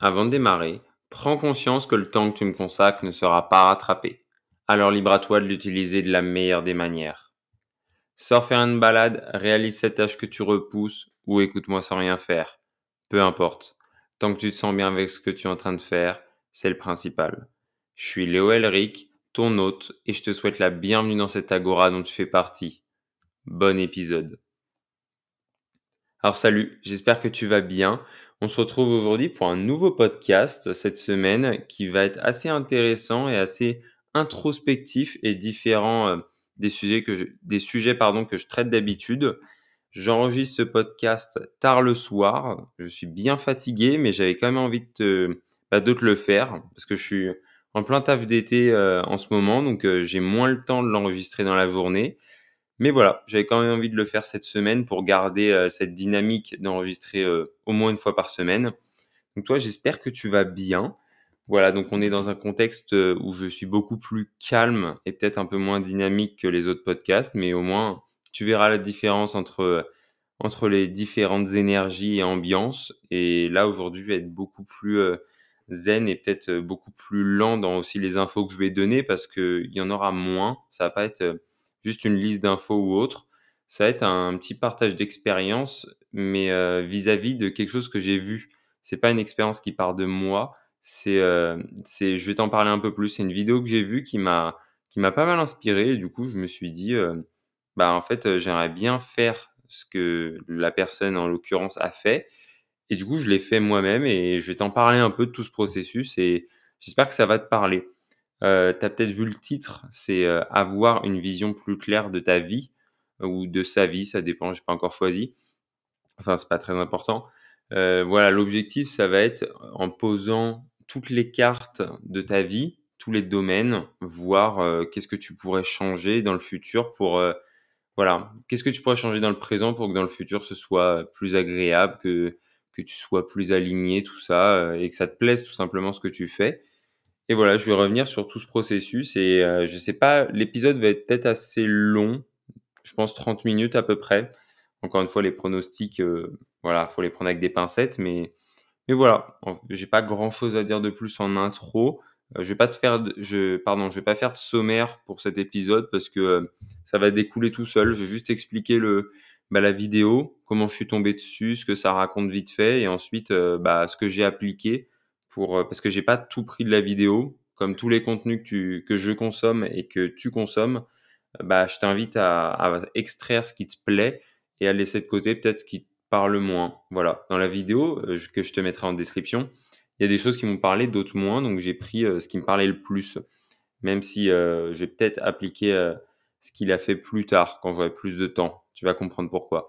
Avant de démarrer, prends conscience que le temps que tu me consacres ne sera pas rattrapé. Alors libre à toi de l'utiliser de la meilleure des manières. Sors faire une balade, réalise cette tâche que tu repousses ou écoute-moi sans rien faire. Peu importe. Tant que tu te sens bien avec ce que tu es en train de faire, c'est le principal. Je suis Léo Elric, ton hôte, et je te souhaite la bienvenue dans cette agora dont tu fais partie. Bon épisode. Alors salut, j'espère que tu vas bien. On se retrouve aujourd'hui pour un nouveau podcast cette semaine qui va être assez intéressant et assez introspectif et différent euh, des sujets que je, des sujets que je traite d'habitude. J'enregistre ce podcast tard le soir. Je suis bien fatigué, mais j'avais quand même envie de te, bah, de te le faire parce que je suis en plein taf d'été euh, en ce moment, donc euh, j'ai moins le temps de l'enregistrer dans la journée. Mais voilà, j'avais quand même envie de le faire cette semaine pour garder euh, cette dynamique d'enregistrer euh, au moins une fois par semaine. Donc toi, j'espère que tu vas bien. Voilà, donc on est dans un contexte euh, où je suis beaucoup plus calme et peut-être un peu moins dynamique que les autres podcasts, mais au moins tu verras la différence entre, entre les différentes énergies et ambiances. Et là, aujourd'hui, je vais être beaucoup plus zen et peut-être beaucoup plus lent dans aussi les infos que je vais donner parce qu'il y en aura moins. Ça va pas être juste une liste d'infos ou autre. Ça va être un petit partage d'expérience, mais euh, vis-à-vis de quelque chose que j'ai vu. C'est pas une expérience qui part de moi. C'est, euh, c'est, je vais t'en parler un peu plus. C'est une vidéo que j'ai vue qui m'a, qui m'a pas mal inspiré. Et du coup, je me suis dit, euh, bah en fait, j'aimerais bien faire ce que la personne en l'occurrence a fait. Et du coup, je l'ai fait moi-même et je vais t'en parler un peu de tout ce processus et j'espère que ça va te parler. Euh, tu as peut-être vu le titre, c'est euh, avoir une vision plus claire de ta vie ou de sa vie, ça dépend, j'ai pas encore choisi. Enfin, c'est pas très important. Euh, voilà, l'objectif, ça va être en posant toutes les cartes de ta vie, tous les domaines, voir qu'est-ce que tu pourrais changer dans le futur pour voilà, qu'est-ce que tu pourrais changer dans le présent pour que dans le futur ce soit plus agréable, que que tu sois plus aligné, tout ça, et que ça te plaise tout simplement ce que tu fais. Et voilà, je vais revenir sur tout ce processus et euh, je sais pas, l'épisode va être peut-être assez long, je pense 30 minutes à peu près. Encore une fois, les pronostics, euh, voilà, faut les prendre avec des pincettes, mais mais voilà, j'ai pas grand-chose à dire de plus en intro. Euh, je vais pas te faire, je pardon, je vais pas faire de sommaire pour cet épisode parce que euh, ça va découler tout seul. Je vais juste expliquer le bah, la vidéo, comment je suis tombé dessus, ce que ça raconte vite fait et ensuite euh, bah, ce que j'ai appliqué pour euh, parce que j'ai pas tout pris de la vidéo, comme tous les contenus que, que je consomme et que tu consommes, euh, bah, je t'invite à, extraire ce qui te plaît et à laisser de côté peut-être ce qui te parle moins. Voilà, dans la vidéo euh, que je te mettrai en description, il y a des choses qui m'ont parlé, d'autres moins, donc j'ai pris ce qui me parlait le plus, même si euh, je vais peut-être appliquer euh, ce qu'il a fait plus tard, quand j'aurai plus de temps. Tu vas comprendre pourquoi.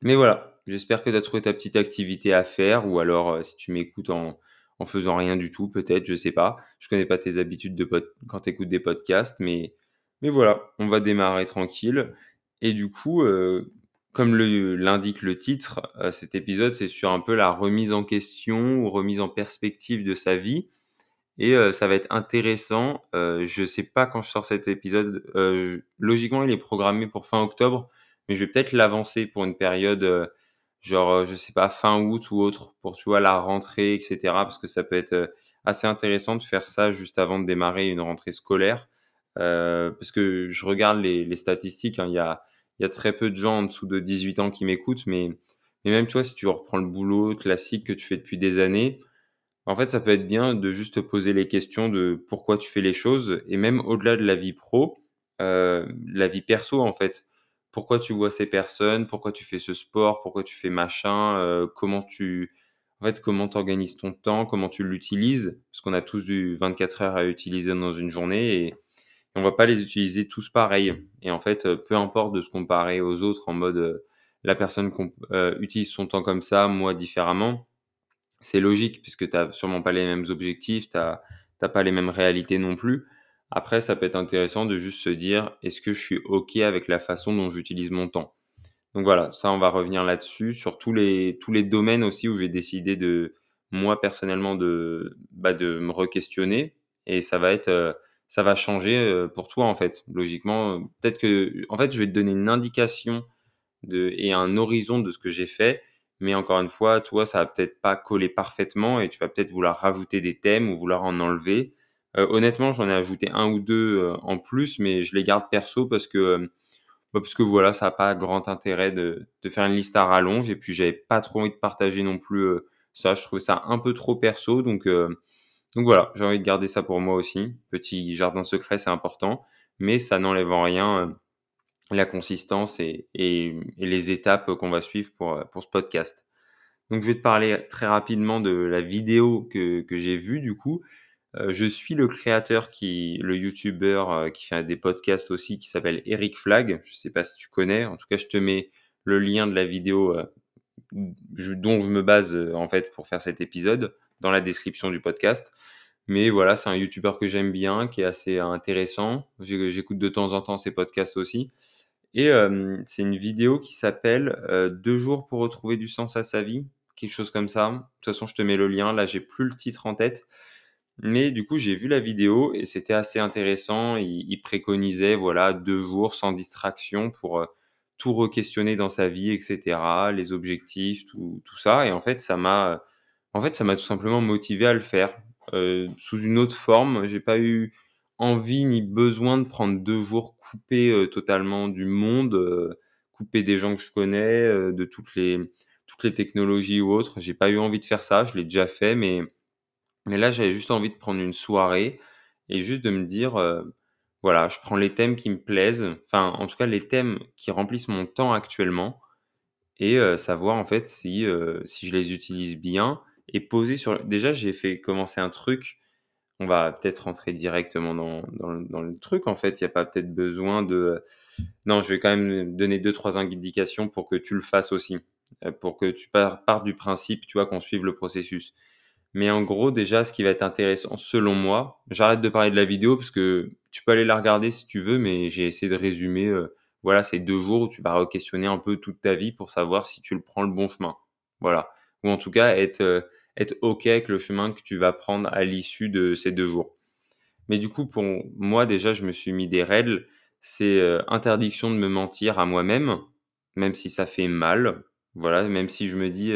Mais voilà, j'espère que tu as trouvé ta petite activité à faire, ou alors si tu m'écoutes en, en faisant rien du tout, peut-être, je sais pas. Je connais pas tes habitudes de quand tu écoutes des podcasts, mais, mais voilà, on va démarrer tranquille. Et du coup, euh, comme l'indique le, titre, euh, cet épisode, c'est sur un peu la remise en question ou remise en perspective de sa vie. Et euh, ça va être intéressant. Je sais pas quand je sors cet épisode. Logiquement, il est programmé pour fin octobre, mais je vais peut-être l'avancer pour une période genre, euh, je sais pas, fin août ou autre, pour, tu vois, la rentrée, etc. Parce que ça peut être euh, assez intéressant de faire ça juste avant de démarrer une rentrée scolaire. Euh, parce que je regarde les, les statistiques, hein, il y, a, y a très peu de gens en dessous de 18 ans qui m'écoutent, mais, mais même, tu vois, si tu reprends le boulot classique que tu fais depuis des années, en fait, ça peut être bien de juste te poser les questions de pourquoi tu fais les choses, et même au-delà de la vie pro, la vie perso, en fait pourquoi tu vois ces personnes, pourquoi tu fais ce sport, pourquoi tu fais machin, euh, comment tu en fait comment organises ton temps, comment tu l'utilises parce qu'on a tous du 24 heures à utiliser dans une journée et, et on va pas les utiliser tous pareil et en fait euh, peu importe de se comparer aux autres en mode euh, la personne euh, utilise son temps comme ça, moi différemment. C'est logique puisque tu n'as sûrement pas les mêmes objectifs, tu n'as pas les mêmes réalités non plus. Après, ça peut être intéressant de juste se dire, est-ce que je suis OK avec la façon dont j'utilise mon temps? Donc voilà, ça, on va revenir là-dessus, sur tous les, tous les domaines aussi où j'ai décidé de, moi personnellement, de, bah, de me re-questionner. Et ça va être, euh, ça va changer euh, pour toi, en fait. Logiquement, peut-être que, en fait, je vais te donner une indication de, et un horizon de ce que j'ai fait. Mais encore une fois, toi, ça va peut-être pas coller parfaitement et tu vas peut-être vouloir rajouter des thèmes ou vouloir en enlever. Euh, honnêtement, j'en ai ajouté un ou deux euh, en plus, mais je les garde perso parce que, euh, bah, parce que voilà, ça n'a pas grand intérêt de, de, faire une liste à rallonge. Et puis, j'avais pas trop envie de partager non plus ça. Je trouvais ça un peu trop perso. Donc, donc voilà, j'ai envie de garder ça pour moi aussi. Petit jardin secret, c'est important, mais ça n'enlève en rien la consistance et, et, et les étapes qu'on va suivre pour, pour ce podcast. Donc je vais te parler très rapidement de la vidéo que, que j'ai vue du coup. Euh, je suis le créateur qui, le youtubeur euh, qui fait des podcasts aussi, qui s'appelle Eric Flag. Je sais pas si tu connais. En tout cas, je te mets le lien de la vidéo euh, dont je me base en fait pour faire cet épisode dans la description du podcast. Mais voilà, c'est un youtubeur que j'aime bien, qui est assez intéressant. J'écoute de temps en temps ses podcasts aussi. Et c'est une vidéo qui s'appelle Deux jours pour retrouver du sens à sa vie, quelque chose comme ça. De toute façon, je te mets le lien. Là, j'ai plus le titre en tête. Mais du coup, j'ai vu la vidéo et c'était assez intéressant. Il, préconisait voilà deux jours sans distraction pour euh, tout re-questionner dans sa vie, etc. Les objectifs, tout, tout ça. Et en fait, ça m'a, en fait, ça m'a tout simplement motivé à le faire euh, sous une autre forme. J'ai pas eu envie ni besoin de prendre deux jours coupés euh, totalement du monde, euh, coupés des gens que je connais, euh, de toutes les toutes les technologies ou autres. J'ai pas eu envie de faire ça. Je l'ai déjà fait, mais mais là, j'avais juste envie de prendre une soirée et juste de me dire, euh, voilà, je prends les thèmes qui me plaisent, enfin, en tout cas, les thèmes qui remplissent mon temps actuellement et euh, savoir en fait si, euh, si je les utilise bien et poser sur. Déjà, j'ai fait commencer un truc. On va peut-être rentrer directement dans, dans, le- truc. En fait, il n'y a pas peut-être besoin de. Non, je vais quand même donner deux, trois indications pour que tu le fasses aussi. Pour que tu partes par du principe, tu vois, qu'on suive le processus. Mais en gros, déjà, ce qui va être intéressant, selon moi, j'arrête de parler de la vidéo parce que tu peux aller la regarder si tu veux, mais j'ai essayé de résumer, euh, voilà, ces deux jours où tu vas re-questionner un peu toute ta vie pour savoir si tu le prends le bon chemin. Voilà. Ou en tout cas, être, euh, être OK avec le chemin que tu vas prendre à l'issue de ces deux jours. Mais du coup, pour moi, déjà, je me suis mis des règles. C'est euh, interdiction de me mentir à moi-même, même si ça fait mal. Voilà, même si je me dis,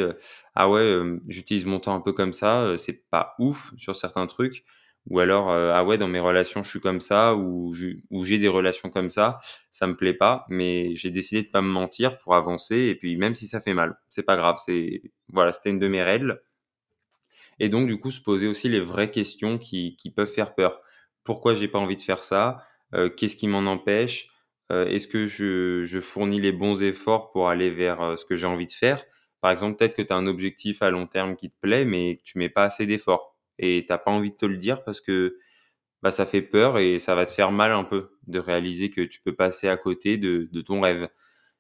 ah ouais, j'utilise mon temps un peu comme ça, c'est pas ouf sur certains trucs. Ou alors, ah ouais, dans mes relations, je suis comme ça, ou j'ai des relations comme ça, ça me plaît pas, mais j'ai décidé de pas me mentir pour avancer. Et puis, même si ça fait mal, c'est pas grave. C'est, voilà, c'était une de mes règles. Et donc, du coup, se poser aussi les vraies questions qui, qui peuvent faire peur. Pourquoi j'ai pas envie de faire ça? Qu'est-ce qui m'en empêche? Euh, Est-ce que je, fournis les bons efforts pour aller vers euh, ce que j'ai envie de faire? Par exemple, peut-être que tu as un objectif à long terme qui te plaît, mais tu mets pas assez d'efforts. Et t'as pas envie de te le dire parce que bah, ça fait peur et ça va te faire mal un peu de réaliser que tu peux passer à côté de, de ton rêve.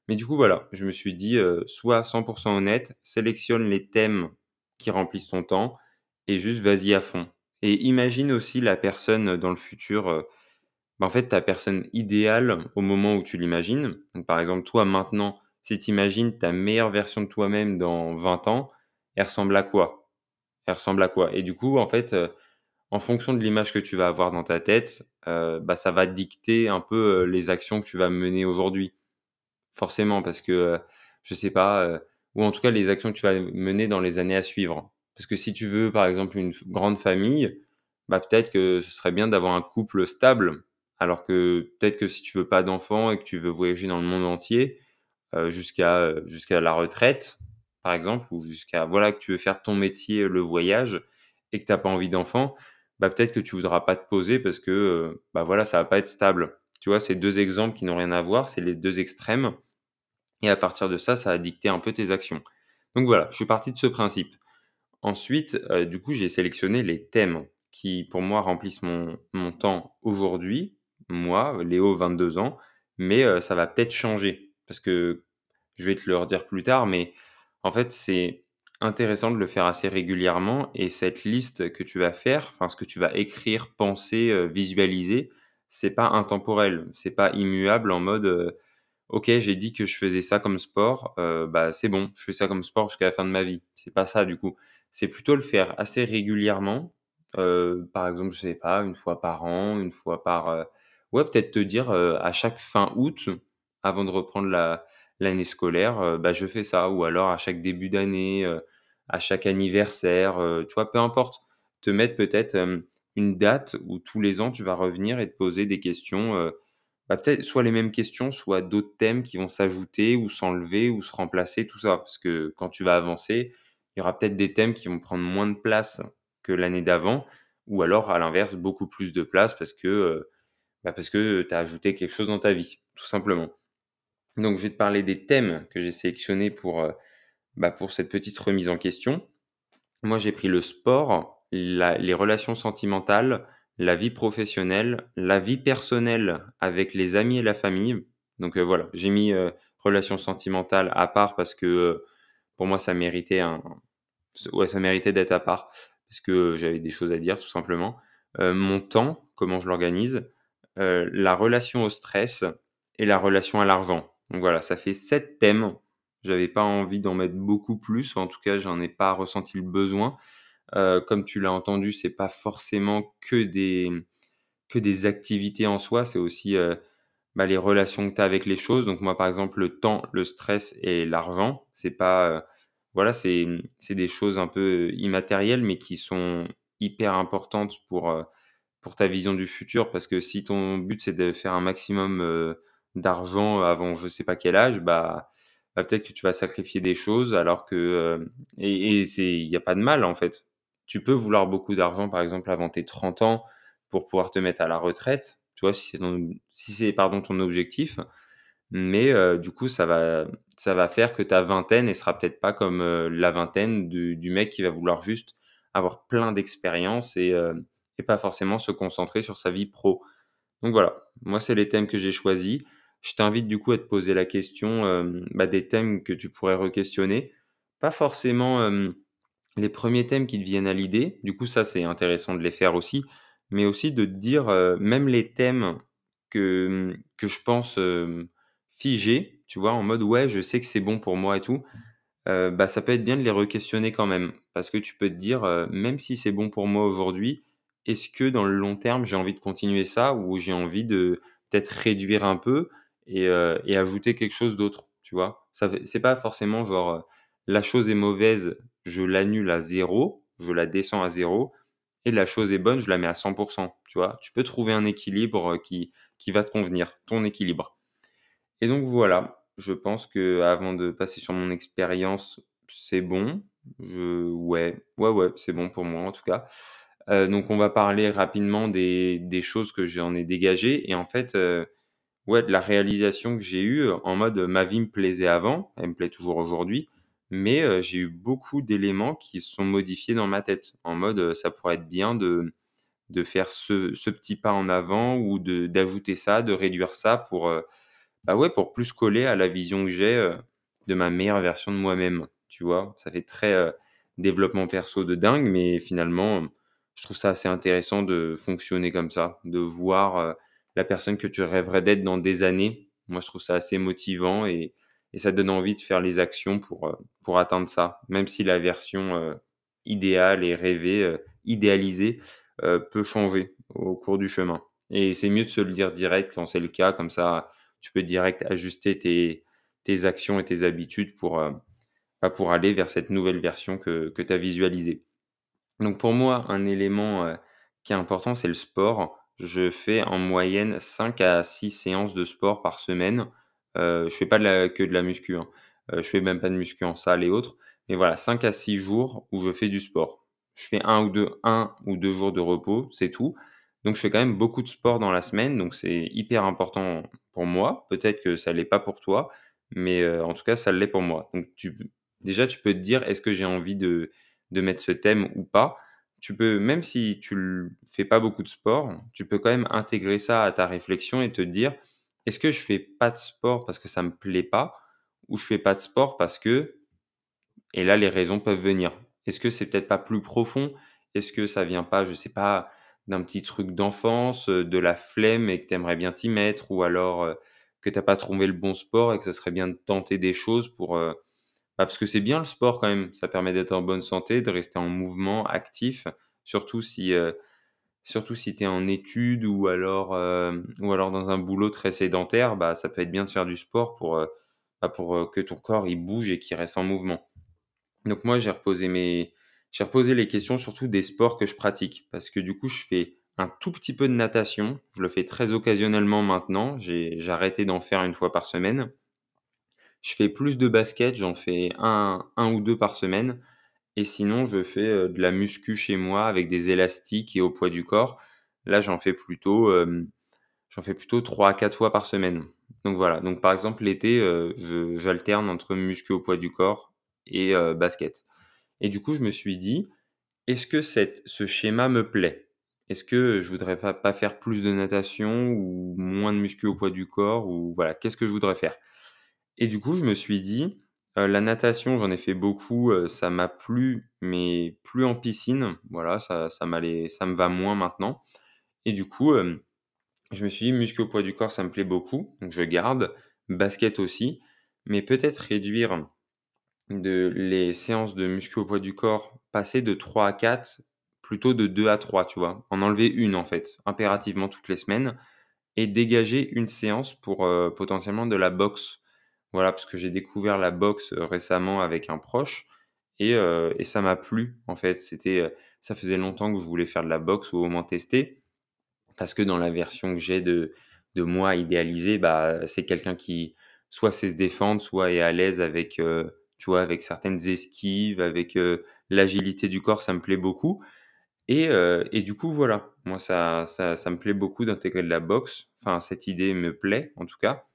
Mais du coup, voilà, je me suis dit, euh, sois 100% honnête, sélectionne les thèmes qui remplissent ton temps et juste vas-y à fond. Et imagine aussi la personne dans le futur, euh, bah, en fait, ta personne idéale au moment où tu l'imagines. Par exemple, toi maintenant, si tu imagines ta meilleure version de toi-même dans 20 ans, elle ressemble à quoi? Elle ressemble à quoi? Et du coup, en fait, euh, en fonction de l'image que tu vas avoir dans ta tête, euh, bah, ça va dicter un peu euh, les actions que tu vas mener aujourd'hui. Forcément, parce que, je sais pas, ou en tout cas les actions que tu vas mener dans les années à suivre. Parce que si tu veux, par exemple, une grande famille, bah peut-être que ce serait bien d'avoir un couple stable, alors que peut-être que si tu veux pas d'enfants et que tu veux voyager dans le monde entier, euh, jusqu'à euh, jusqu'à la retraite, par exemple, ou jusqu'à voilà que tu veux faire ton métier, le voyage, et que t'as pas envie d'enfants, bah peut-être que tu voudras pas te poser parce que euh, bah voilà ça va pas être stable. Tu vois, ces deux exemples qui n'ont rien à voir, c'est les deux extrêmes. Et à partir de ça, ça a dicté un peu tes actions. Donc voilà, je suis parti de ce principe. Ensuite, euh, du coup, j'ai sélectionné les thèmes qui, pour moi, remplissent mon, mon temps aujourd'hui, moi, Léo, 22 ans, mais euh, ça va peut-être changer parce que je vais te le redire plus tard, mais en fait, c'est intéressant de le faire assez régulièrement et cette liste que tu vas faire, enfin, ce que tu vas écrire, penser, euh, visualiser, c'est pas intemporel, c'est pas immuable en mode euh, OK, j'ai dit que je faisais ça comme sport, heu, bah, c'est bon, je fais ça comme sport jusqu'à la fin de ma vie. C'est pas ça du coup. C'est plutôt le faire assez régulièrement, par exemple, je sais pas, une fois par an, une fois par, ouais, peut-être te dire, à chaque fin août, avant de reprendre la l'année scolaire, bah, je fais ça ou alors à chaque début d'année, à chaque anniversaire, tu vois? Peu importe. Te mettre peut-être, une date où tous les ans tu vas revenir et te poser des questions, bah, peut-être soit les mêmes questions, soit d'autres thèmes qui vont s'ajouter ou s'enlever ou se remplacer, tout ça. Parce que quand tu vas avancer, il y aura peut-être des thèmes qui vont prendre moins de place que l'année d'avant ou alors à l'inverse beaucoup plus de place parce que, bah, parce que tu as ajouté quelque chose dans ta vie, tout simplement. Donc je vais te parler des thèmes que j'ai sélectionnés pour, bah, pour cette petite remise en question. Moi j'ai pris le sport, les relations sentimentales, la vie professionnelle, la vie personnelle avec les amis et la famille. Donc euh, voilà, j'ai mis euh, relations sentimentales à part parce que euh, pour moi ça méritait un, ouais, ça méritait d'être à part parce que j'avais des choses à dire tout simplement. mon temps, comment je l'organise, la relation au stress et la relation à l'argent. Donc voilà, ça fait sept thèmes. J'avais pas envie d'en mettre beaucoup plus, en tout cas, j'en ai pas ressenti le besoin. Euh, comme tu l'as entendu, c'est pas forcément que des, que des activités en soi, c'est aussi euh, bah, les relations que tu as avec les choses. Donc moi, par exemple, le temps, le stress et l'argent, c'est pas, euh, voilà, c'est des choses un peu immatérielles, mais qui sont hyper importantes pour, pour ta vision du futur. Parce que si ton but c'est de faire un maximum d'argent avant je sais pas quel âge, bah, bah, peut-être que tu vas sacrifier des choses alors que et, et c'est il n'y a pas de mal en fait tu peux vouloir beaucoup d'argent, par exemple, avant tes 30 ans pour pouvoir te mettre à la retraite, tu vois, si c'est, ton, si c'est pardon, ton objectif. Mais euh, du coup, ça va, ça va faire que ta vingtaine ne sera peut-être pas comme euh, la vingtaine du, mec qui va vouloir juste avoir plein d'expérience et, euh, et pas forcément se concentrer sur sa vie pro. Donc voilà, moi, c'est les thèmes que j'ai choisis. Je t'invite du coup à te poser la question bah, des thèmes que tu pourrais re-questionner. Pas forcément les premiers thèmes qui te viennent à l'idée, du coup ça c'est intéressant de les faire aussi, mais aussi de te dire euh, même les thèmes que, que je pense euh, figés, tu vois, en mode ouais je sais que c'est bon pour moi et tout, euh, bah ça peut être bien de les re-questionner quand même, parce que tu peux te dire même si c'est bon pour moi aujourd'hui, est-ce que dans le long terme j'ai envie de continuer ça ou j'ai envie de peut-être réduire un peu et, et ajouter quelque chose d'autre, tu vois, ça c'est pas forcément genre la chose est mauvaise je l'annule à zéro, je la descends à zéro, et la chose est bonne, je la mets à 100%. Tu vois, tu peux trouver un équilibre euh, qui, qui va te convenir, ton équilibre. Et donc voilà, je pense que avant de passer sur mon expérience, c'est bon. ouais, ouais, ouais, c'est bon pour moi en tout cas. Euh, donc on va parler rapidement des, choses que j'en ai dégagées et en fait, euh, ouais, de la réalisation que j'ai eue en mode ma vie me plaisait avant, elle me plaît toujours aujourd'hui, mais j'ai eu beaucoup d'éléments qui se sont modifiés dans ma tête. En mode, ça pourrait être bien de, faire ce, ce petit pas en avant ou d'ajouter ça, de réduire ça pour, bah ouais, pour plus coller à la vision que j'ai de ma meilleure version de moi-même. Tu vois, ça fait très développement perso de dingue, mais finalement, je trouve ça assez intéressant de fonctionner comme ça, de voir la personne que tu rêverais d'être dans des années. Moi, je trouve ça assez motivant et, ça donne envie de faire les actions pour, euh, pour atteindre ça, même si la version euh, idéale et rêvée, euh, idéalisée, peut changer au cours du chemin. Et c'est mieux de se le dire direct quand c'est le cas, comme ça tu peux direct ajuster tes, tes actions et tes habitudes pour, bah, pour aller vers cette nouvelle version que, que tu as visualisée. Donc pour moi, un élément qui est important, c'est le sport. Je fais en moyenne 5 à 6 séances de sport par semaine. Euh, je fais pas que de la muscu. Hein. Euh, je fais même pas de muscu en salle et autres. Mais voilà, 5 à 6 jours où je fais du sport. Je fais un ou deux, un ou deux jours de repos, c'est tout. Donc je fais quand même beaucoup de sport dans la semaine, donc c'est hyper important pour moi. Peut-être que ça l'est pas pour toi, mais euh, en tout cas ça l'est pour moi. Donc tu, déjà tu peux te dire est-ce que j'ai envie de, de mettre ce thème ou pas. Tu peux même si tu ne fais pas beaucoup de sport, tu peux quand même intégrer ça à ta réflexion et te dire est-ce que je fais pas de sport parce que ça me plaît pas ou je fais pas de sport parce que et là les raisons peuvent venir. Est-ce que c'est peut-être pas plus profond? Est-ce que ça vient pas, je sais pas, d'un petit truc d'enfance, euh, de la flemme et que tu aimerais bien t'y mettre ou alors euh, que tu pas trouvé le bon sport et que ça serait bien de tenter des choses pour euh, bah, parce que c'est bien le sport quand même, ça permet d'être en bonne santé, de rester en mouvement, actif, surtout si surtout si tu es en études ou alors, euh, ou alors dans un boulot très sédentaire, bah, ça peut être bien de faire du sport pour, euh, bah, pour que ton corps il bouge et qu'il reste en mouvement. Donc moi, j'ai reposé mes j'ai reposé les questions surtout des sports que je pratique parce que du coup, je fais un tout petit peu de natation. Je le fais très occasionnellement maintenant. J'ai arrêté d'en faire une fois par semaine. Je fais plus de basket, j'en fais un, ou deux par semaine. Et sinon, je fais euh, de la muscu chez moi avec des élastiques et au poids du corps. Là, j'en fais plutôt, euh, j'en fais plutôt 3 à 4 fois par semaine. Donc voilà. Donc par exemple, l'été, euh, j'alterne entre muscu au poids du corps et basket. Et du coup, je me suis dit, est-ce que ce schéma me plaît? Est-ce que je voudrais pas faire plus de natation ou moins de muscu au poids du corps ou voilà, qu'est-ce que je voudrais faire? Et du coup, je me suis dit, la natation, j'en ai fait beaucoup, ça m'a plu, mais plus en piscine. Voilà, ça, ça, ça me va moins maintenant. Et du coup, je me suis dit, muscu au poids du corps, ça me plaît beaucoup. Donc, je garde. Basket aussi. Mais peut-être réduire de les séances de muscu au poids du corps, passer de 3 à 4, plutôt de 2 à 3, tu vois. En enlever une, en fait, impérativement toutes les semaines. Et dégager une séance pour potentiellement de la boxe voilà, parce que j'ai découvert la boxe récemment avec un proche et, et ça m'a plu en fait. C'était, ça faisait longtemps que je voulais faire de la boxe ou au moins tester parce que dans la version que j'ai de, de moi idéalisé, bah, c'est quelqu'un qui soit sait se défendre, soit est à l'aise avec, tu vois, avec certaines esquives, avec l'agilité du corps, ça me plaît beaucoup. Et, et du coup, voilà, moi, ça, ça, ça me plaît beaucoup d'intégrer de la boxe. Enfin, cette idée me plaît, en tout cas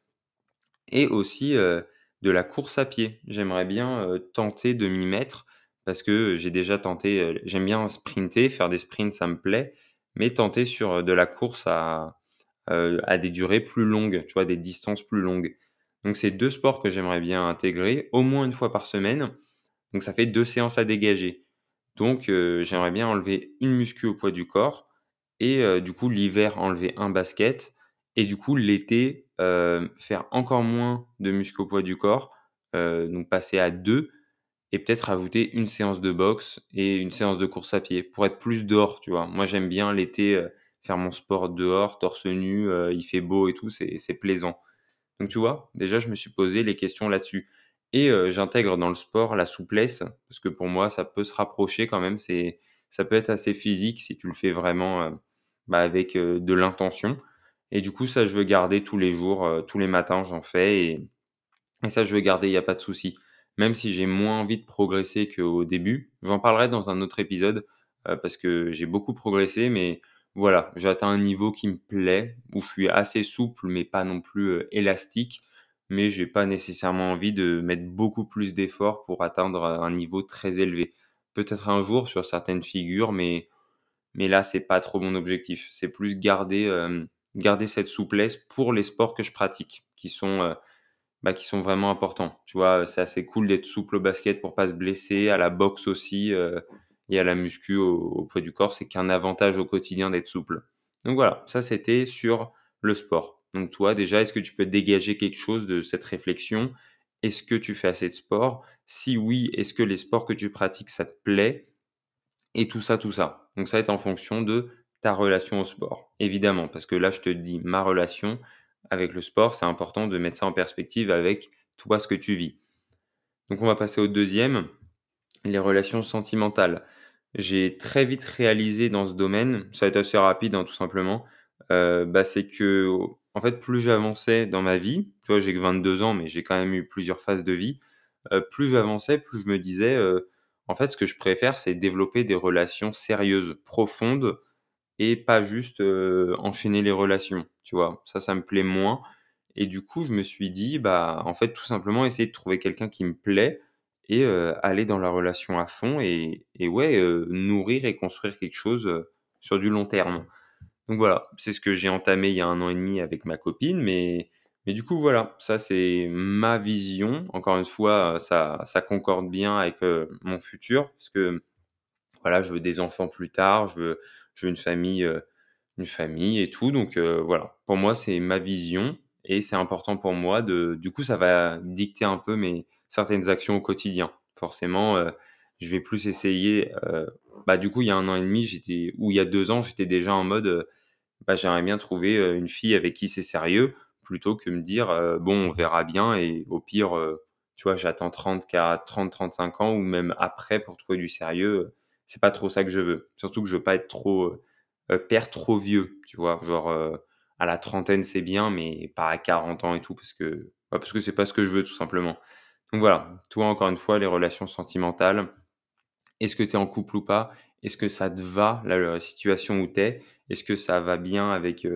et aussi de la course à pied. J'aimerais bien tenter de m'y mettre parce que j'ai déjà tenté, j'aime bien sprinter, faire des sprints, ça me plaît, mais tenter sur de la course à, des durées plus longues, tu vois, des distances plus longues. Donc, c'est deux sports que j'aimerais bien intégrer au moins une fois par semaine. Donc, ça fait deux séances à dégager. Donc, j'aimerais bien enlever une muscu au poids du corps et du coup, l'hiver, enlever un basket et du coup, l'été, euh, faire encore moins de muscu au poids du corps, euh, donc passer à deux et peut-être ajouter une séance de boxe et une séance de course à pied pour être plus dehors, tu vois. Moi, j'aime bien l'été euh, faire mon sport dehors, torse nu, il fait beau et tout, c'est plaisant. Donc, tu vois, déjà, je me suis posé les questions là-dessus. Et j'intègre dans le sport la souplesse, parce que pour moi, ça peut se rapprocher quand même. Ça peut être assez physique si tu le fais vraiment bah, avec de l'intention. Et du coup, ça, je veux garder tous les jours, euh, tous les matins, j'en fais. Et, ça, je veux garder, il n'y a pas de souci. Même si j'ai moins envie de progresser qu'au début. J'en parlerai dans un autre épisode euh, parce que j'ai beaucoup progressé. Mais voilà, j'ai atteint un niveau qui me plaît, où je suis assez souple, mais pas non plus euh, élastique. Mais j'ai pas nécessairement envie de mettre beaucoup plus d'efforts pour atteindre un niveau très élevé. Peut-être un jour sur certaines figures, mais, mais là, c'est pas trop mon objectif. C'est plus garder garder cette souplesse pour les sports que je pratique, qui sont, euh, bah, qui sont vraiment importants. Tu vois, c'est assez cool d'être souple au basket pour pas se blesser, à la boxe aussi euh, et à la muscu au, poids du corps, c'est qu'un avantage au quotidien d'être souple. Donc voilà, ça c'était sur le sport. Donc toi, déjà, est-ce que tu peux dégager quelque chose de cette réflexion? Est-ce que tu fais assez de sport? Si oui, est-ce que les sports que tu pratiques, ça te plaît? Et tout ça, tout ça. Donc ça va être en fonction de ta relation au sport, évidemment, parce que là, je te dis ma relation avec le sport, c'est important de mettre ça en perspective avec toi, ce que tu vis. Donc, on va passer au deuxième, les relations sentimentales. J'ai très vite réalisé dans ce domaine, ça va être assez rapide, hein, tout simplement, euh, bah, c'est que, en fait, plus j'avançais dans ma vie, tu vois, j'ai que 22 ans, mais j'ai quand même eu plusieurs phases de vie, euh, plus j'avançais, plus je me disais, euh, en fait, ce que je préfère, c'est développer des relations sérieuses, profondes, et pas juste enchaîner les relations, tu vois? Ça, ça me plaît moins. Et du coup, je me suis dit, bah, en fait, tout simplement essayer de trouver quelqu'un qui me plaît et aller dans la relation à fond et, et ouais, nourrir et construire quelque chose sur du long terme. Donc voilà, c'est ce que j'ai entamé il y a un an et demi avec ma copine, mais, mais du coup, voilà, ça c'est ma vision. Encore une fois, ça, ça concorde bien avec mon futur, parce que voilà, je veux des enfants plus tard, je veux, veux une famille, euh, une famille et tout. Donc euh, voilà, pour moi, c'est ma vision et c'est important pour moi de. Du coup, ça va dicter un peu mes certaines actions au quotidien. Forcément, euh, je vais plus essayer. bah, du coup, il y a un an et demi, j'étais ou il y a deux ans, j'étais déjà en mode. bah, j'aimerais bien trouver une fille avec qui c'est sérieux plutôt que me dire, bon, on verra bien et au pire, tu vois, j'attends 30, 30, 35 ans ou même après pour trouver du sérieux. C'est pas trop ça que je veux. Surtout que je veux pas être trop, père trop vieux, tu vois. Genre, à la trentaine, c'est bien, mais pas à 40 ans et tout, parce que, bah, parce que c'est pas ce que je veux, tout simplement. Donc voilà, toi, encore une fois, les relations sentimentales, est-ce que tu es en couple ou pas? Est-ce que ça te va, la, situation où tu es Est-ce que ça va bien avec,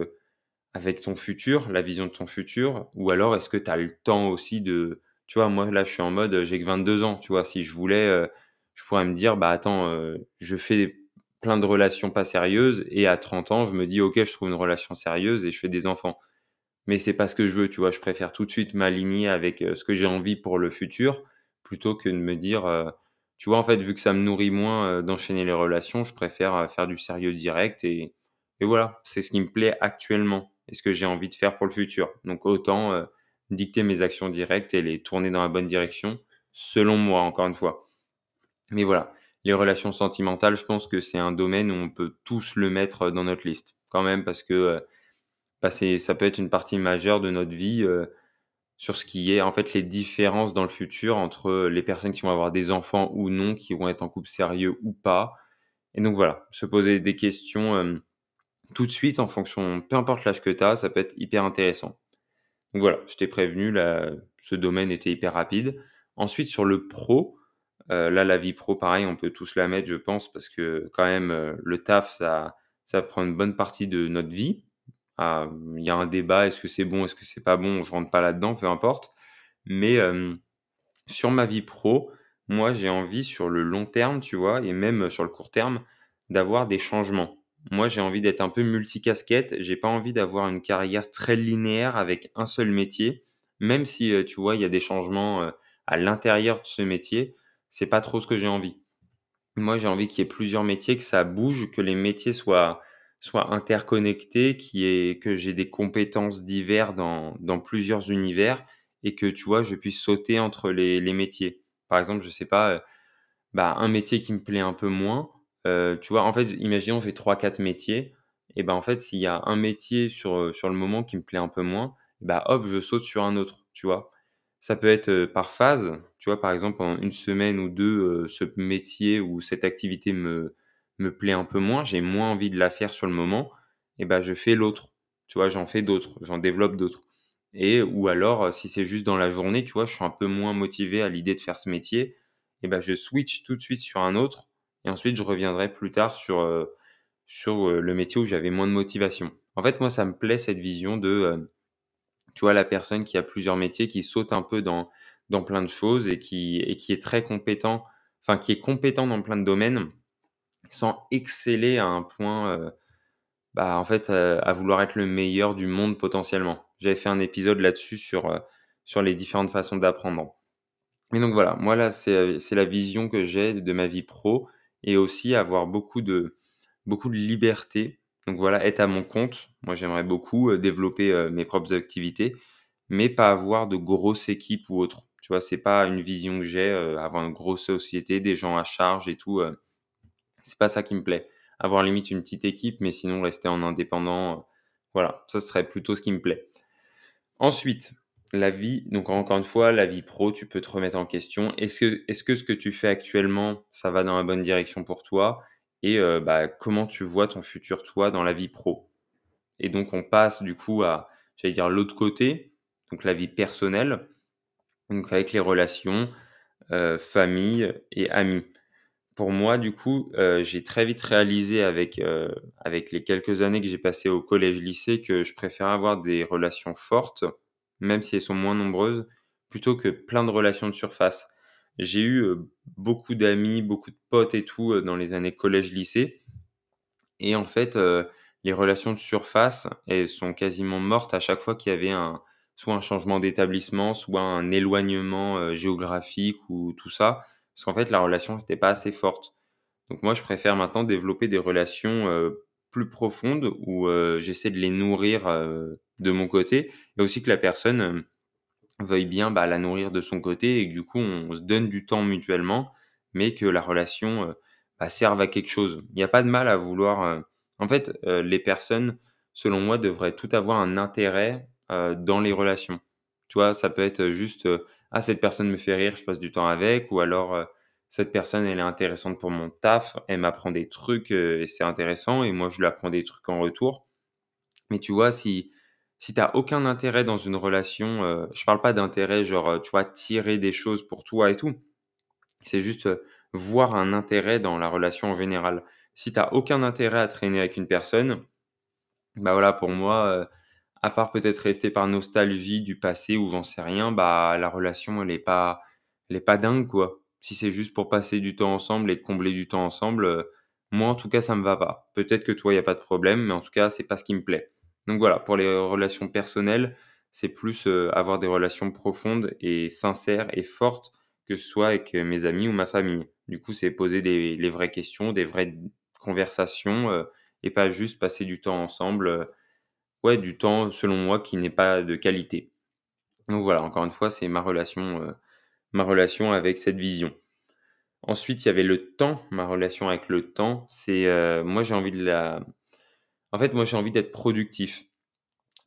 avec ton futur, la vision de ton futur? Ou alors est-ce que tu as le temps aussi de... Tu vois, moi là, je suis en mode, j'ai que 22 ans, tu vois, si je voulais, je pourrais me dire, bah attends, je fais plein de relations pas sérieuses et à 30 ans, je me dis, ok, je trouve une relation sérieuse et je fais des enfants. Mais c'est pas ce que je veux, tu vois, je préfère tout de suite m'aligner avec ce que j'ai envie pour le futur plutôt que de me dire tu vois, en fait, vu que ça me nourrit moins euh, d'enchaîner les relations, je préfère euh, faire du sérieux direct et, et voilà, c'est ce qui me plaît actuellement et ce que j'ai envie de faire pour le futur. Donc autant euh, dicter mes actions directes et les tourner dans la bonne direction, selon moi, encore une fois. Mais voilà, les relations sentimentales, je pense que c'est un domaine où on peut tous le mettre dans notre liste, quand même, parce que bah, ça peut être une partie majeure de notre vie sur ce qui est en fait les différences dans le futur entre les personnes qui vont avoir des enfants ou non, qui vont être en couple sérieux ou pas. Et donc voilà, se poser des questions euh, tout de suite en fonction, peu importe l'âge que tu as, ça peut être hyper intéressant. Donc voilà, je t'ai prévenu, ce domaine était hyper rapide. Ensuite, sur le pro, euh, là, la vie pro, pareil, on peut tous la mettre, je pense, parce que quand même, euh, le taf, ça, ça prend une bonne partie de notre vie. Ah, il y a un débat, est-ce que c'est bon, est-ce que c'est pas bon, je rentre pas là-dedans, peu importe. Mais sur ma vie pro, moi j'ai envie sur le long terme, tu vois, et même sur le court terme, d'avoir des changements. Moi j'ai envie d'être un peu multicasquette, j'ai pas envie d'avoir une carrière très linéaire avec un seul métier, même si tu vois, il y a des changements à l'intérieur de ce métier, c'est pas trop ce que j'ai envie. Moi j'ai envie qu'il y ait plusieurs métiers, que ça bouge, que les métiers soient soit interconnecté, qui est que j'ai des compétences diverses dans, dans, plusieurs univers et que tu vois, je puisse sauter entre les, les métiers. Par exemple, je sais pas, euh, bah, un métier qui me plaît un peu moins, euh, tu vois, en fait, imaginons j'ai trois quatre métiers, et ben en fait, s'il y a un métier sur, euh, sur le moment qui me plaît un peu moins, bah hop, je saute sur un autre, tu vois. Ça peut être par phase, tu vois, par exemple, en une semaine ou deux, ce métier ou cette activité me, me plaît un peu moins, j'ai moins envie de la faire sur le moment, et ben je fais l'autre. Tu vois, j'en fais d'autres, j'en développe d'autres. Et ou alors, si c'est juste dans la journée, tu vois, je suis un peu moins motivé à l'idée de faire ce métier, et ben je switch tout de suite sur un autre, et ensuite je reviendrai plus tard sur, sur le métier où j'avais moins de motivation. En fait, moi, ça me plaît cette vision de, tu vois, la personne qui a plusieurs métiers, qui saute un peu dans, plein de choses et qui, est très compétent, enfin, qui est compétent dans plein de domaines, sans exceller à un point, euh, bah, en fait, euh, à vouloir être le meilleur du monde potentiellement. J'avais fait un épisode là-dessus sur, euh, les différentes façons d'apprendre. Et donc voilà, moi là, c'est la vision que j'ai de ma vie pro et aussi avoir beaucoup de, beaucoup de liberté. Donc voilà, être à mon compte. Moi, j'aimerais beaucoup développer mes propres activités, mais pas avoir de grosses équipes ou autre. Tu vois, c'est pas une vision que j'ai, avoir une grosse société, des gens à charge et tout c'est pas ça qui me plaît. Avoir limite une petite équipe, mais sinon rester en indépendant, euh, voilà, ça serait plutôt ce qui me plaît. Ensuite, la vie, donc encore une fois, la vie pro, tu peux te remettre en question. Est -ce que ce que tu fais actuellement, ça va dans la bonne direction pour toi? Et euh, bah, comment tu vois ton futur toi dans la vie pro Et donc on passe du coup à, j'allais dire, l'autre côté, donc la vie personnelle, donc avec les relations, euh, famille et amis pour moi, du coup, euh, j'ai très vite réalisé avec, avec les quelques années que j'ai passées au collège-lycée que je préfère avoir des relations fortes, même si elles sont moins nombreuses, plutôt que plein de relations de surface. J'ai eu beaucoup d'amis, beaucoup de potes et tout dans les années collège-lycée. Et en fait, les relations de surface, elles sont quasiment mortes à chaque fois qu'il y avait un, soit un changement d'établissement, soit un éloignement géographique ou tout ça parce qu'en fait, la relation n'était pas assez forte. Donc moi, je préfère maintenant développer des relations plus profondes où j'essaie de les nourrir de mon côté et aussi que la personne veuille bien bah, la nourrir de son côté et que du coup, on, se donne du temps mutuellement, mais que la relation bah, serve à quelque chose. Il n'y a pas de mal à vouloir... En fait, les personnes, selon moi, devraient tout avoir un intérêt dans les relations. Tu vois, ça peut être juste, ah, cette personne me fait rire, je passe du temps avec, ou alors cette personne, elle est intéressante pour mon taf, elle m'apprend des trucs et c'est intéressant, et moi, je lui apprends des trucs en retour. Mais tu vois, si, si tu n'as aucun intérêt dans une relation, je parle pas d'intérêt, genre, tu vois, tirer des choses pour toi et tout. C'est juste voir un intérêt dans la relation en général. Si tu n'as aucun intérêt à traîner avec une personne, bah voilà, pour moi, à part peut-être rester par nostalgie du passé ou j'en sais rien, bah la relation, elle est pas, elle est pas dingue, quoi. Si c'est juste pour passer du temps ensemble et combler du temps ensemble, moi en tout cas, ça me va pas. Peut-être que toi, il a pas de problème, mais en tout cas, c'est pas ce qui me plaît. Donc voilà, pour les relations personnelles, c'est plus avoir des relations profondes et sincères et fortes que ce soit avec mes amis ou ma famille. Du coup, c'est poser des, vraies questions, des vraies conversations et pas juste passer du temps ensemble. ouais, du temps, selon moi, qui n'est pas de qualité. Donc voilà, encore une fois, c'est ma relation, ma relation avec cette vision. Ensuite, il y avait le temps, ma relation avec le temps. C'est moi, j'ai envie de la, en fait, moi, j'ai envie d'être productif.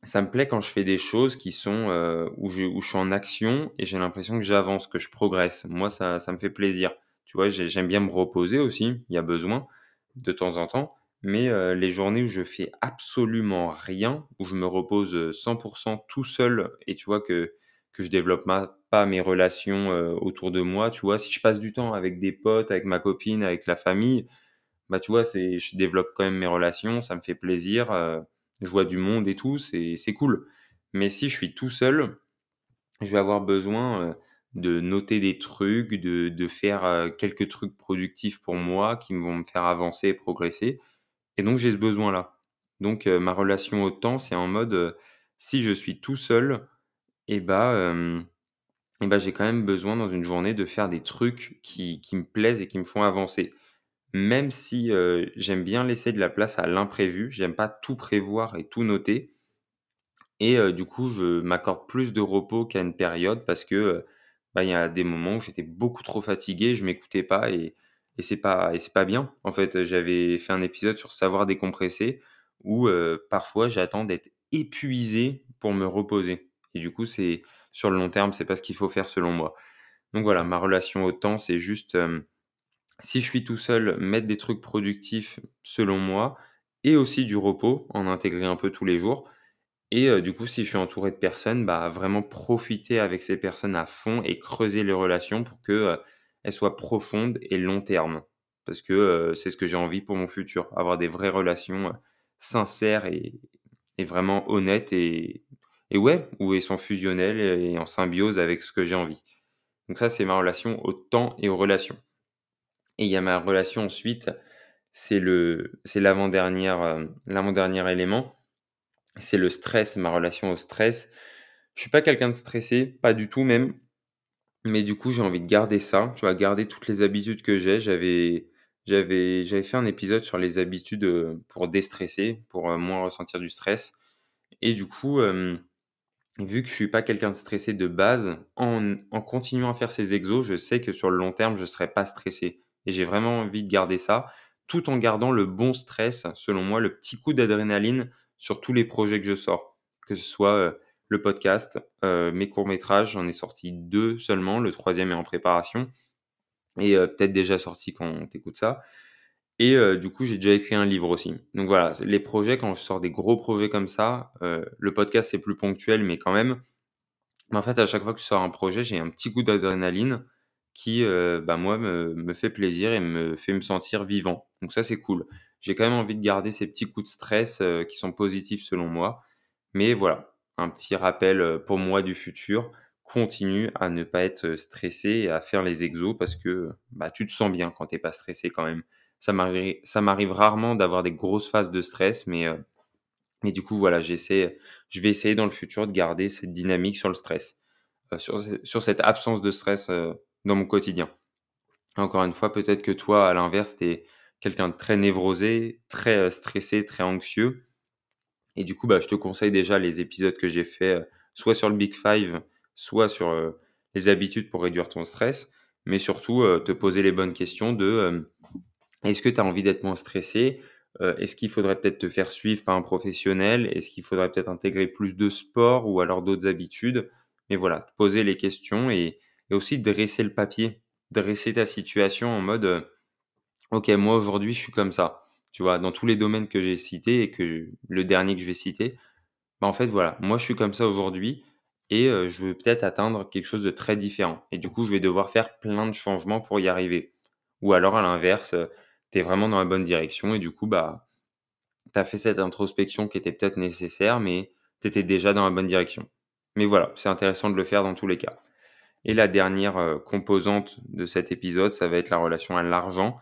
Ça me plaît quand je fais des choses qui sont euh, où, je, suis en action et j'ai l'impression que j'avance, que je progresse. Moi, ça, ça me fait plaisir. Tu vois, j'aime bien me reposer aussi. Il y a besoin de temps en temps. Mais euh, les journées où je fais absolument rien, où je me repose 100% tout seul et tu vois que, que je développe pas mes relations euh, autour de moi, tu vois, si je passe du temps avec des potes, avec ma copine, avec la famille, bah, tu vois, c'est, je développe quand même mes relations, ça me fait plaisir, euh, je vois du monde et tout, c'est, c'est cool. Mais si je suis tout seul, je vais avoir besoin euh, de noter des trucs, de, de faire euh, quelques trucs productifs pour moi qui vont me faire avancer et progresser. Et donc, j'ai ce besoin-là. Donc, ma relation au temps, c'est en mode, si je suis tout seul, et eh bah, et bah, j'ai quand même besoin dans une journée de faire des trucs qui, qui me plaisent et qui me font avancer. Même si, j'aime bien laisser de la place à l'imprévu, j'aime pas tout prévoir et tout noter et du coup, je m'accorde plus de repos qu'à une période parce que, bah, il y a des moments où j'étais beaucoup trop fatigué, je m'écoutais pas et et c'est pas et c'est pas bien. En fait, j'avais fait un épisode sur savoir décompresser où, parfois j'attends d'être épuisé pour me reposer et du coup, c'est sur le long terme, c'est pas ce qu'il faut faire selon moi. Donc voilà, ma relation au temps, c'est juste, si je suis tout seul, mettre des trucs productifs selon moi et aussi du repos, en intégrer un peu tous les jours. Et du coup, si je suis entouré de personnes, bah, vraiment profiter avec ces personnes à fond et creuser les relations pour qu'elles euh, soient profondes et long terme. Parce que c'est ce que j'ai envie pour mon futur, avoir des vraies relations sincères et, vraiment honnêtes et, et ouais, où elles sont fusionnelles et en symbiose avec ce que j'ai envie. Donc ça, c'est ma relation au temps et aux relations. Et il y a ma relation ensuite, c'est euh, l'avant-dernier élément, c'est le stress, ma relation au stress. Je suis pas quelqu'un de stressé, pas du tout même, mais du coup j'ai envie de garder ça, tu vois, garder toutes les habitudes que j'ai. J'avais fait un épisode sur les habitudes euh, pour déstresser, pour euh, moins ressentir du stress. Et du coup, vu que je suis pas quelqu'un de stressé de base, en, en continuant à faire ces exos, je sais que sur le long terme, je serai pas stressé. Et j'ai vraiment envie de garder ça, tout en gardant le bon stress, selon moi, le petit coup d'adrénaline sur tous les projets que je sors. Que ce soit euh, le podcast, euh, mes courts-métrages, j'en ai sorti deux seulement, le troisième est en préparation, et euh, peut-être déjà sorti quand on écoute ça. Et du coup, j'ai déjà écrit un livre aussi. Donc voilà, les projets, quand je sors des gros projets comme ça, le podcast c'est plus ponctuel, mais quand même. En fait, à chaque fois que je sors un projet, j'ai un petit coup d'adrénaline qui, euh, bah, moi, me, me, fait plaisir et me fait me sentir vivant. Donc ça, c'est cool. J'ai quand même envie de garder ces petits coups de stress euh, qui sont positifs selon moi. Mais voilà, un petit rappel euh, pour moi du futur. Continue à ne pas être stressé et à faire les exos parce que bah, tu te sens bien quand tu n'es pas stressé quand même. Ça m'arrive rarement d'avoir des grosses phases de stress, mais, mais du coup, voilà, je vais essayer dans le futur de garder cette dynamique sur le stress, sur, sur, cette absence de stress dans mon quotidien. Encore une fois, peut-être que toi, à l'inverse, tu es quelqu'un de très névrosé, très euh, stressé, très anxieux. Et du coup, bah, je te conseille déjà les épisodes que j'ai fait, euh, soit sur le Big Five, soit sur euh, les habitudes pour réduire ton stress, mais surtout te poser les bonnes questions de est-ce que tu as envie d'être moins stressé est-ce qu'il faudrait peut-être te faire suivre par un professionnel Est-ce qu'il faudrait peut-être intégrer plus de sport ou alors d'autres habitudes Mais voilà, poser les questions et, aussi dresser le papier, dresser ta situation en mode euh, Ok, moi aujourd'hui je suis comme ça. Tu vois, dans tous les domaines que j'ai cités et que le dernier que je vais citer, bah en fait voilà, moi je suis comme ça aujourd'hui et euh, je veux peut-être atteindre quelque chose de très différent. Et du coup, je vais devoir faire plein de changements pour y arriver. Ou alors à l'inverse, tu es vraiment dans la bonne direction et du coup, bah, tu as fait cette introspection qui était peut-être nécessaire, mais tu étais déjà dans la bonne direction. Mais voilà, c'est intéressant de le faire dans tous les cas. Et la dernière euh, composante de cet épisode, ça va être la relation à l'argent.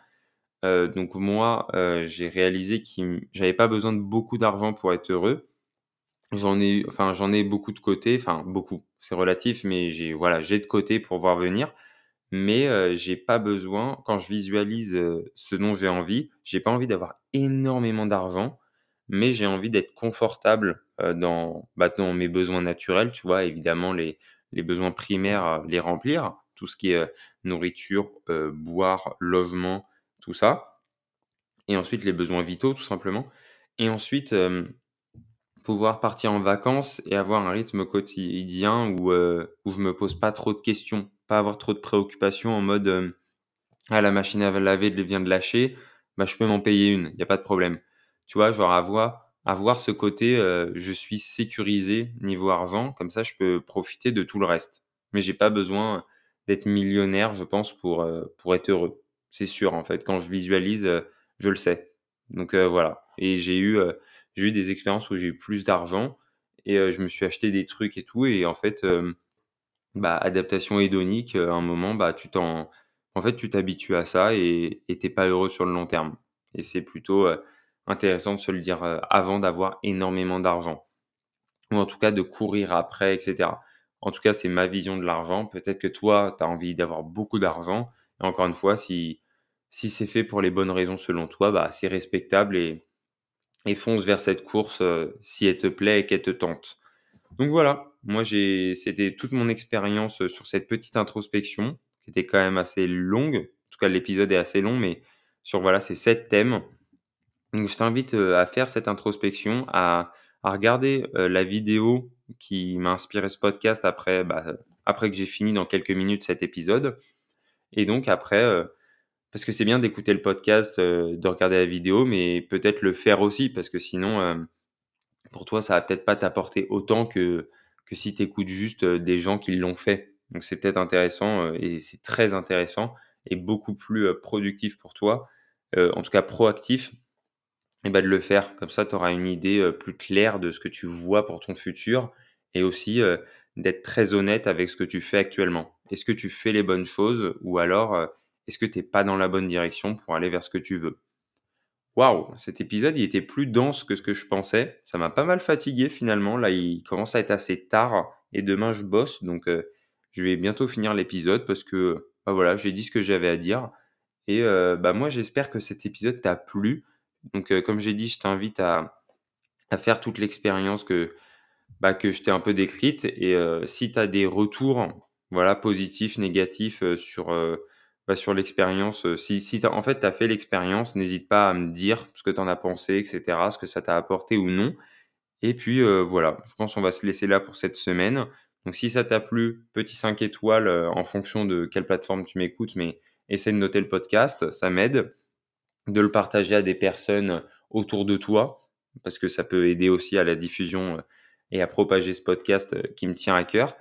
Euh, donc moi, euh, j'ai réalisé que j'avais pas besoin de beaucoup d'argent pour être heureux. J'en ai, enfin, j'en ai beaucoup de côté, enfin beaucoup, c'est relatif, mais j'ai voilà, j'ai de côté pour voir venir mais j'ai pas besoin quand je visualise, ce dont j'ai envie, j'ai pas envie d'avoir énormément d'argent, mais j'ai envie d'être confortable, dans, bah, dans mes besoins naturels, tu vois? Évidemment les les besoins primaires, les remplir, tout ce qui est, nourriture, boire, logement, tout ça. Et ensuite les besoins vitaux tout simplement. Et ensuite, pouvoir partir en vacances et avoir un rythme quotidien où, où je me pose pas trop de questions pas avoir trop de préoccupations en mode euh, ah la machine à laver vient de lâcher, bah je peux m'en payer une, il n'y a pas de problème. Tu vois, genre avoir avoir ce côté je suis sécurisé niveau argent, comme ça je peux profiter de tout le reste. Mais j'ai pas besoin d'être millionnaire, je pense, pour, pour être heureux. C'est sûr, en fait, quand je visualise, je le sais. Donc voilà. Et j'ai eu, j'ai eu des expériences où j'ai eu plus d'argent et je me suis acheté des trucs et tout. Et en fait, bah, adaptation hédonique, à un moment, bah, tu t'en en fait, tu t'habitues à ça et tu pas heureux sur le long terme et c'est plutôt, intéressant de se le dire, avant d'avoir énormément d'argent ou en tout cas de courir après et cetera. En tout cas, c'est ma vision de l'argent. Peut-être que toi, tu as envie d'avoir beaucoup d'argent et encore une fois, si si c'est fait pour les bonnes raisons selon toi, bah, c'est respectable et fonce vers cette course, si elle te plaît et qu'elle te tente. Donc voilà, moi j'ai, c'était toute mon expérience sur cette petite introspection qui était quand même assez longue. En tout cas, l'épisode est assez long, mais sur ces sept thèmes. Donc je t'invite à faire cette introspection, à, regarder la vidéo qui m'a inspiré ce podcast après, bah, après que j'ai fini dans quelques minutes cet épisode. Et donc après, parce que c'est bien d'écouter le podcast, de regarder la vidéo, mais peut-être le faire aussi, parce que sinon pour toi, ça va peut-être pas t'apporter autant que, que si tu écoutes juste des gens qui l'ont fait. Donc c'est peut-être intéressant et c'est très intéressant et beaucoup plus productif pour toi, en tout cas proactif, et bah de le faire. Comme ça, tu auras une idée plus claire de ce que tu vois pour ton futur et aussi d'être très honnête avec ce que tu fais actuellement. Est-ce que tu fais les bonnes choses ou alors est-ce que tu n'es pas dans la bonne direction pour aller vers ce que tu veux? Waouh, cet épisode, il était plus dense que ce que je pensais. Ça m'a pas mal fatigué finalement. Là, il commence à être assez tard et demain je bosse, donc je vais bientôt finir l'épisode parce que bah voilà, j'ai dit ce que j'avais à dire. Et bah moi, j'espère que cet épisode t'a plu. Donc, comme j'ai dit, je t'invite à, faire toute l'expérience que, bah, que je t'ai un peu décrite. Et si tu as des retours voilà, positifs, négatifs sur sur l'expérience. Si, si en fait, tu as fait l'expérience, n'hésite pas à me dire ce que tu en as pensé, etc., ce que ça t'a apporté ou non. Et puis voilà, je pense qu'on va se laisser là pour cette semaine. Donc si ça t'a plu, petit 5 étoiles en fonction de quelle plateforme tu m'écoutes, mais essaie de noter le podcast, ça m'aide. De le partager à des personnes autour de toi, parce que ça peut aider aussi à la diffusion et à propager ce podcast qui me tient à cœur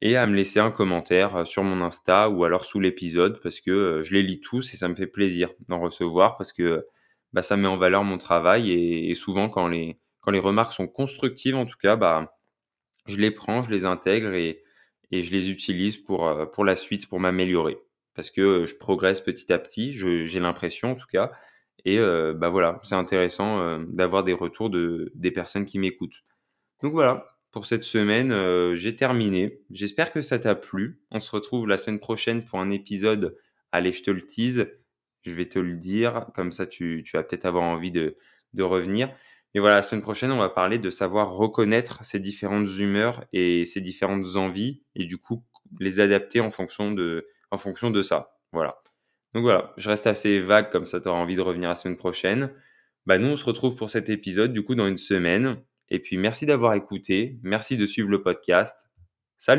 et à me laisser un commentaire euh, sur mon Insta ou alors sous l'épisode parce que euh, je les lis tous et ça me fait plaisir d'en recevoir parce que bah, ça met en valeur mon travail et, souvent quand les, remarques sont constructives en tout cas, bah, je les prends, je les intègre et, je les utilise euh, pour la suite, pour m'améliorer. Parce que je progresse petit à petit, j'ai l'impression en tout cas. Et bah voilà, c'est intéressant d'avoir des retours de, des personnes qui m'écoutent. Donc voilà, pour cette semaine, j'ai terminé. J'espère que ça t'a plu. On se retrouve la semaine prochaine pour un épisode. Allez, je te le tease. Je vais te le dire. Comme ça, tu, vas peut-être avoir envie de, revenir. Mais voilà, la semaine prochaine, on va parler de savoir reconnaître ces différentes humeurs et ces différentes envies et du coup les adapter en fonction de, en fonction de ça. Voilà. Donc voilà, je reste assez vague comme ça, tu auras envie de revenir la semaine prochaine. Bah, nous, on se retrouve pour cet épisode, du coup, dans une semaine. Et puis, merci d'avoir écouté. Merci de suivre le podcast. Salut